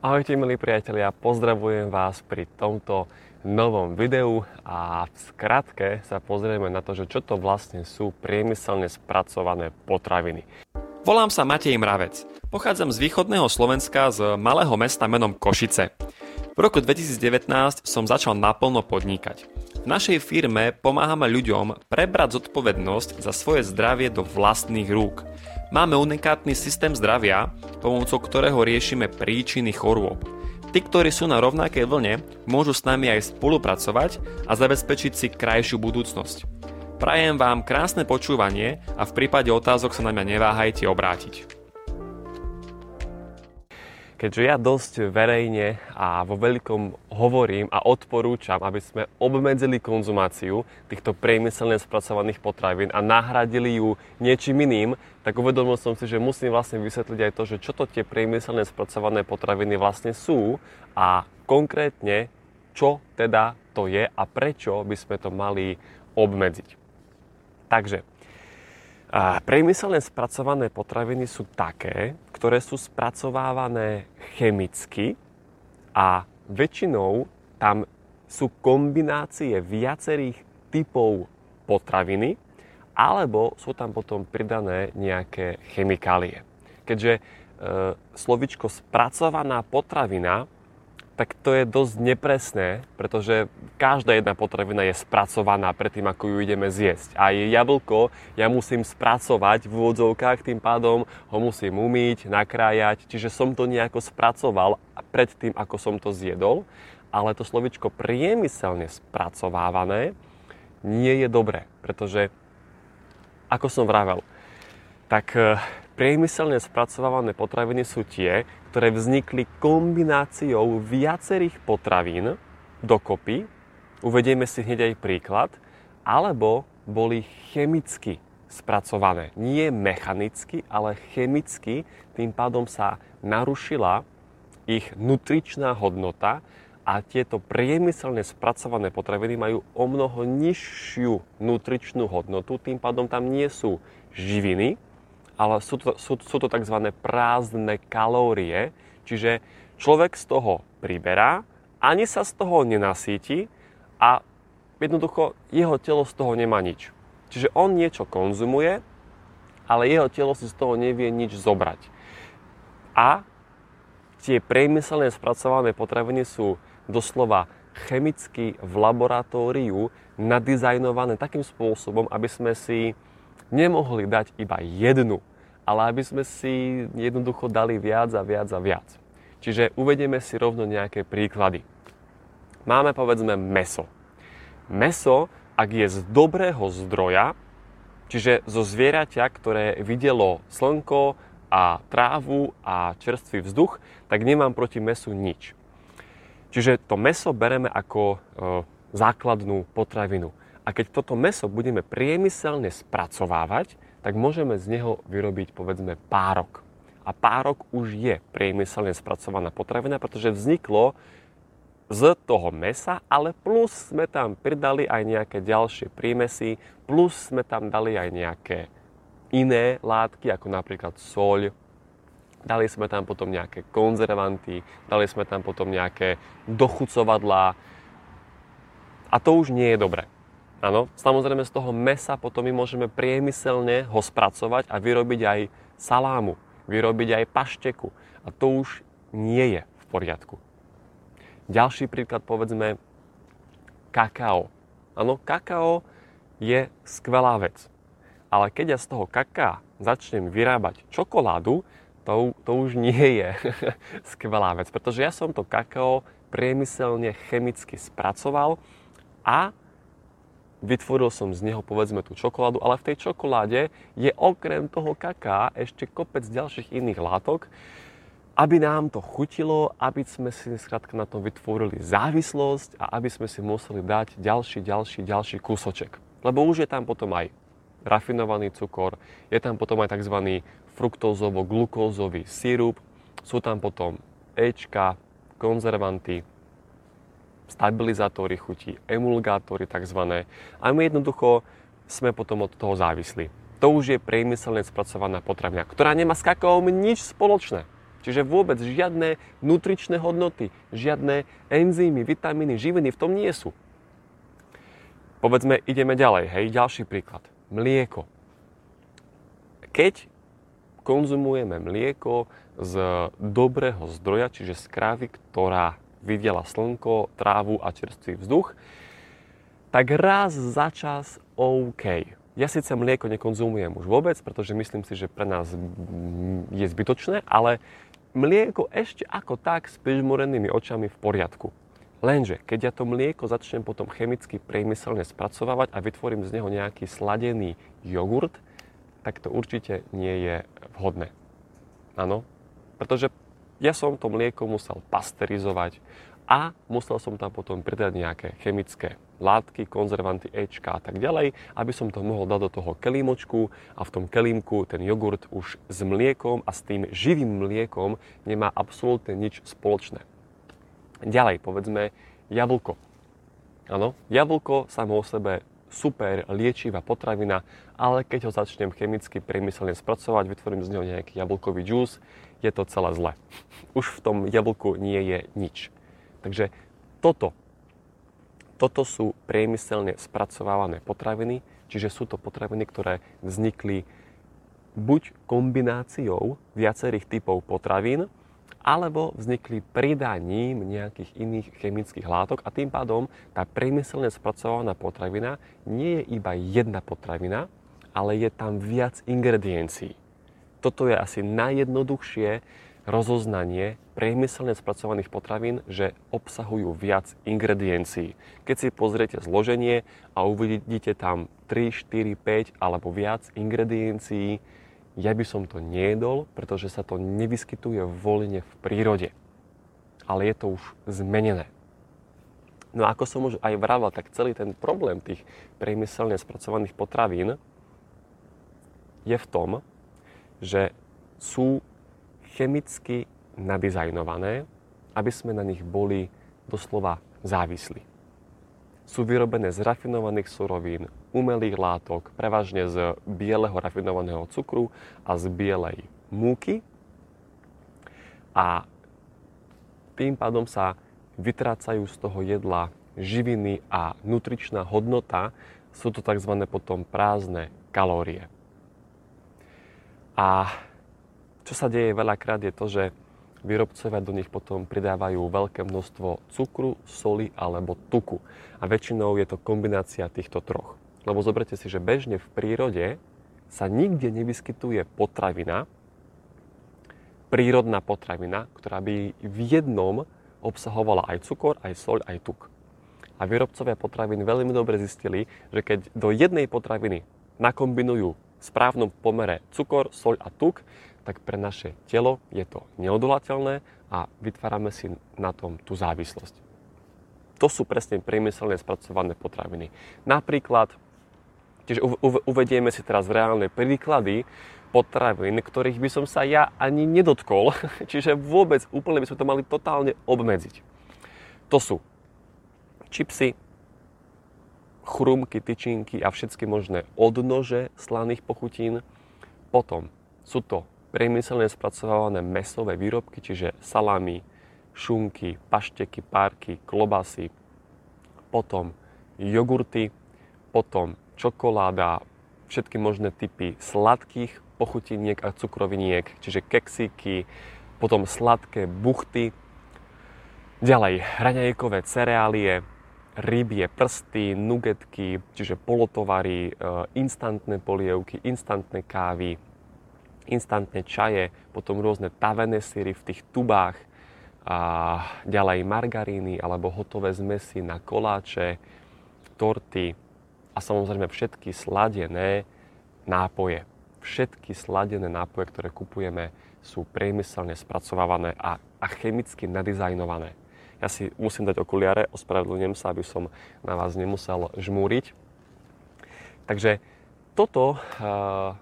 Ahojte milí priatelia, pozdravujem vás pri tomto novom videu a v skratke sa pozrieme na to, že čo to vlastne sú priemyselne spracované potraviny. Volám sa Matej Mravec. Pochádzam z východného Slovenska z malého mesta menom Košice. V roku 2019 som začal naplno podnikať. V našej firme pomáhame ľuďom prebrať zodpovednosť za svoje zdravie do vlastných rúk. Máme unikátny systém zdravia, pomocou ktorého riešime príčiny chorôb. Tí, ktorí sú na rovnakej vlne, môžu s nami aj spolupracovať a zabezpečiť si krajšiu budúcnosť. Prajem vám krásne počúvanie a v prípade otázok sa na mňa neváhajte obrátiť. Keďže ja dosť verejne a vo veľkom hovorím a odporúčam, aby sme obmedzili konzumáciu týchto priemyselne spracovaných potravín a nahradili ju niečím iným, tak uvedomil som si, že musím vlastne vysvetliť aj to, že čo to tie priemyselne spracované potraviny vlastne sú a konkrétne čo teda to je a prečo by sme to mali obmedziť. Takže priemyselne spracované potraviny sú také, ktoré sú spracovávané chemicky a väčšinou tam sú kombinácie viacerých typov potraviny alebo sú tam potom pridané nejaké chemikálie. Keďže e, slovičko spracovaná potravina tak to je dosť nepresné, pretože každá jedna potravina je spracovaná predtým, ako ju ideme zjesť. Aj jablko ja musím spracovať v úvodzovkách, tým pádom ho musím umýť, nakrájať, čiže som to nejako spracoval predtým, ako som to zjedol, ale to slovičko priemyselne spracovávané nie je dobré, pretože ako som vravel, tak eh, priemyselne spracovávané potraviny sú tie, ktoré vznikli kombináciou viacerých potravín dokopy, uvedieme si hneď aj príklad, alebo boli chemicky spracované. Nie mechanicky, ale chemicky, tým pádom sa narušila ich nutričná hodnota a tieto priemyselne spracované potraviny majú o mnoho nižšiu nutričnú hodnotu, tým pádom tam nie sú živiny, ale sú to, sú, sú to tzv. prázdne kalórie, čiže človek z toho priberá, ani sa z toho nenasíti a jednoducho jeho telo z toho nemá nič. Čiže on niečo konzumuje, ale jeho telo si z toho nevie nič zobrať. A tie priemyselne spracované potraviny sú doslova chemicky v laboratóriu nadizajnované takým spôsobom, aby sme si nemohli dať iba jednu ale aby sme si jednoducho dali viac a viac a viac. Čiže uvedieme si rovno nejaké príklady. Máme povedzme meso. Meso, ak je z dobrého zdroja, čiže zo zvieraťa, ktoré videlo slnko a trávu a čerstvý vzduch, tak nemám proti mesu nič. Čiže to meso bereme ako e, základnú potravinu. A keď toto meso budeme priemyselne spracovávať, tak môžeme z neho vyrobiť povedzme párok. A párok už je priemyselne spracovaná potravina, pretože vzniklo z toho mesa, ale plus sme tam pridali aj nejaké ďalšie prímesy, plus sme tam dali aj nejaké iné látky, ako napríklad soľ, dali sme tam potom nejaké konzervanty, dali sme tam potom nejaké dochucovadlá a to už nie je dobré. Áno, samozrejme z toho mesa potom my môžeme priemyselne ho spracovať a vyrobiť aj salámu, vyrobiť aj pašteku. A to už nie je v poriadku. Ďalší príklad povedzme kakao. Áno, kakao je skvelá vec. Ale keď ja z toho kaká začnem vyrábať čokoládu, to, to už nie je skvelá vec, pretože ja som to kakao priemyselne chemicky spracoval a vytvoril som z neho povedzme tú čokoládu, ale v tej čokoláde je okrem toho kaká ešte kopec ďalších iných látok, aby nám to chutilo, aby sme si skrátka na tom vytvorili závislosť a aby sme si museli dať ďalší, ďalší, ďalší kúsoček. Lebo už je tam potom aj rafinovaný cukor, je tam potom aj tzv. fruktózovo-glukózový sírup, sú tam potom Ečka, konzervanty, stabilizátory chutí, emulgátory tzv. A my jednoducho sme potom od toho závislí. To už je priemyselne spracovaná potravina, ktorá nemá s kakaom nič spoločné. Čiže vôbec žiadne nutričné hodnoty, žiadne enzymy, vitamíny, živiny v tom nie sú. Povedzme, ideme ďalej, hej, ďalší príklad. Mlieko. Keď konzumujeme mlieko z dobrého zdroja, čiže z krávy, ktorá videla slnko, trávu a čerstvý vzduch, tak raz za čas OK. Ja síce mlieko nekonzumujem už vôbec, pretože myslím si, že pre nás je zbytočné, ale mlieko ešte ako tak s prižmorenými očami v poriadku. Lenže, keď ja to mlieko začnem potom chemicky priemyselne spracovávať a vytvorím z neho nejaký sladený jogurt, tak to určite nie je vhodné. Áno, pretože ja som to mlieko musel pasterizovať a musel som tam potom pridať nejaké chemické látky, konzervanty, Ečka a tak ďalej, aby som to mohol dať do toho kelímočku a v tom kelímku ten jogurt už s mliekom a s tým živým mliekom nemá absolútne nič spoločné. Ďalej, povedzme, jablko. Áno, jablko samo o sebe super liečivá potravina, ale keď ho začnem chemicky priemyselne spracovať, vytvorím z neho nejaký jablkový džús, je to celé zle. Už v tom jablku nie je nič. Takže toto toto sú priemyselne spracovávané potraviny, čiže sú to potraviny, ktoré vznikli buď kombináciou viacerých typov potravín, alebo vznikli pridaním nejakých iných chemických látok a tým pádom tá priemyselne spracovaná potravina nie je iba jedna potravina, ale je tam viac ingrediencií. Toto je asi najjednoduchšie rozoznanie priemyselne spracovaných potravín, že obsahujú viac ingrediencií. Keď si pozriete zloženie a uvidíte tam 3, 4, 5 alebo viac ingrediencií, ja by som to nejedol, pretože sa to nevyskytuje voľne v prírode. Ale je to už zmenené. No ako som už aj vravel, tak celý ten problém tých priemyselne spracovaných potravín je v tom, že sú chemicky nadizajnované, aby sme na nich boli doslova závislí. Sú vyrobené z rafinovaných surovín, umelých látok, prevažne z bieleho rafinovaného cukru a z bielej múky. A tým pádom sa vytrácajú z toho jedla živiny a nutričná hodnota, sú to tzv. potom prázdne kalórie. A čo sa deje veľakrát je to, že výrobcovia do nich potom pridávajú veľké množstvo cukru, soli alebo tuku. A väčšinou je to kombinácia týchto troch. Lebo zoberte si, že bežne v prírode sa nikde nevyskytuje potravina, prírodná potravina, ktorá by v jednom obsahovala aj cukor, aj soľ, aj tuk. A výrobcovia potravín veľmi dobre zistili, že keď do jednej potraviny nakombinujú v správnom pomere cukor, soľ a tuk, tak pre naše telo je to neodolateľné a vytvárame si na tom tú závislosť. To sú presne priemyselne spracované potraviny. Napríklad, tiež uvedieme si teraz reálne príklady potravín, ktorých by som sa ja ani nedotkol, čiže vôbec úplne by sme to mali totálne obmedziť. To sú čipsy, chrumky, tyčinky a všetky možné odnože slaných pochutín. Potom sú to priemyselne spracovávané mesové výrobky, čiže salami, šunky, pašteky, párky, klobasy, potom jogurty, potom čokoláda, všetky možné typy sladkých pochutiniek a cukroviniek, čiže keksíky, potom sladké buchty, ďalej raňajkové cereálie, rybie prsty, nugetky, čiže polotovary, e, instantné polievky, instantné kávy, instantné čaje, potom rôzne tavené syry v tých tubách, a ďalej margaríny alebo hotové zmesy na koláče, torty a samozrejme všetky sladené nápoje. Všetky sladené nápoje, ktoré kupujeme, sú priemyselne spracovávané a, a chemicky nadizajnované. Ja si musím dať okuliare, ospravedlňujem sa, aby som na vás nemusel žmúriť. Takže toto uh,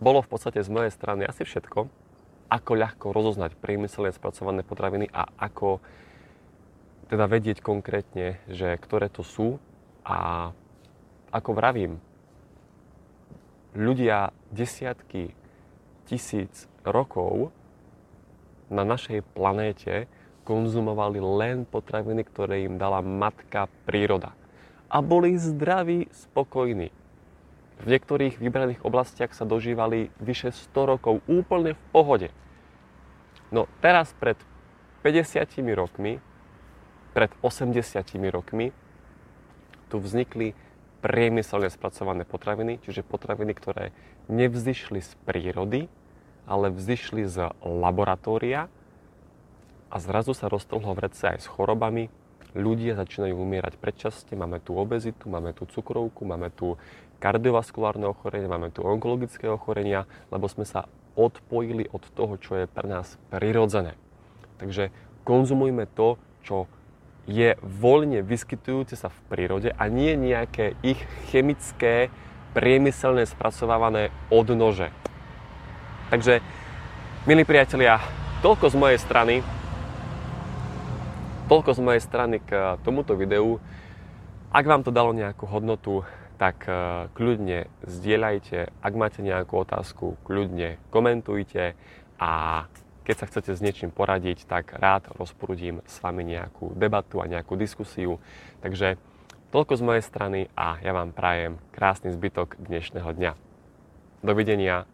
bolo v podstate z mojej strany asi všetko. Ako ľahko rozoznať priemyselne spracované potraviny a ako teda vedieť konkrétne, že ktoré to sú a ako vravím, ľudia desiatky tisíc rokov na našej planéte konzumovali len potraviny, ktoré im dala matka príroda. A boli zdraví, spokojní. V niektorých vybraných oblastiach sa dožívali vyše 100 rokov úplne v pohode. No teraz pred 50 rokmi, pred 80 rokmi, tu vznikli priemyselne spracované potraviny, čiže potraviny, ktoré nevzýšli z prírody, ale vzýšli z laboratória a zrazu sa roztrhlo vrece aj s chorobami. Ľudia začínajú umierať predčasne, máme tu obezitu, máme tu cukrovku, máme tu kardiovaskulárne ochorenia, máme tu onkologické ochorenia, lebo sme sa odpojili od toho, čo je pre nás prirodzené. Takže konzumujme to, čo je voľne vyskytujúce sa v prírode a nie nejaké ich chemické, priemyselné spracovávané odnože. Takže, milí priatelia, toľko z mojej strany. Toľko z mojej strany k tomuto videu. Ak vám to dalo nejakú hodnotu, tak eh, kľudne zdieľajte. Ak máte nejakú otázku, kľudne komentujte a keď sa chcete s niečím poradiť, tak rád rozprúdim s vami nejakú debatu a nejakú diskusiu. Takže toľko z mojej strany a ja vám prajem krásny zbytok dnešného dňa. Dovidenia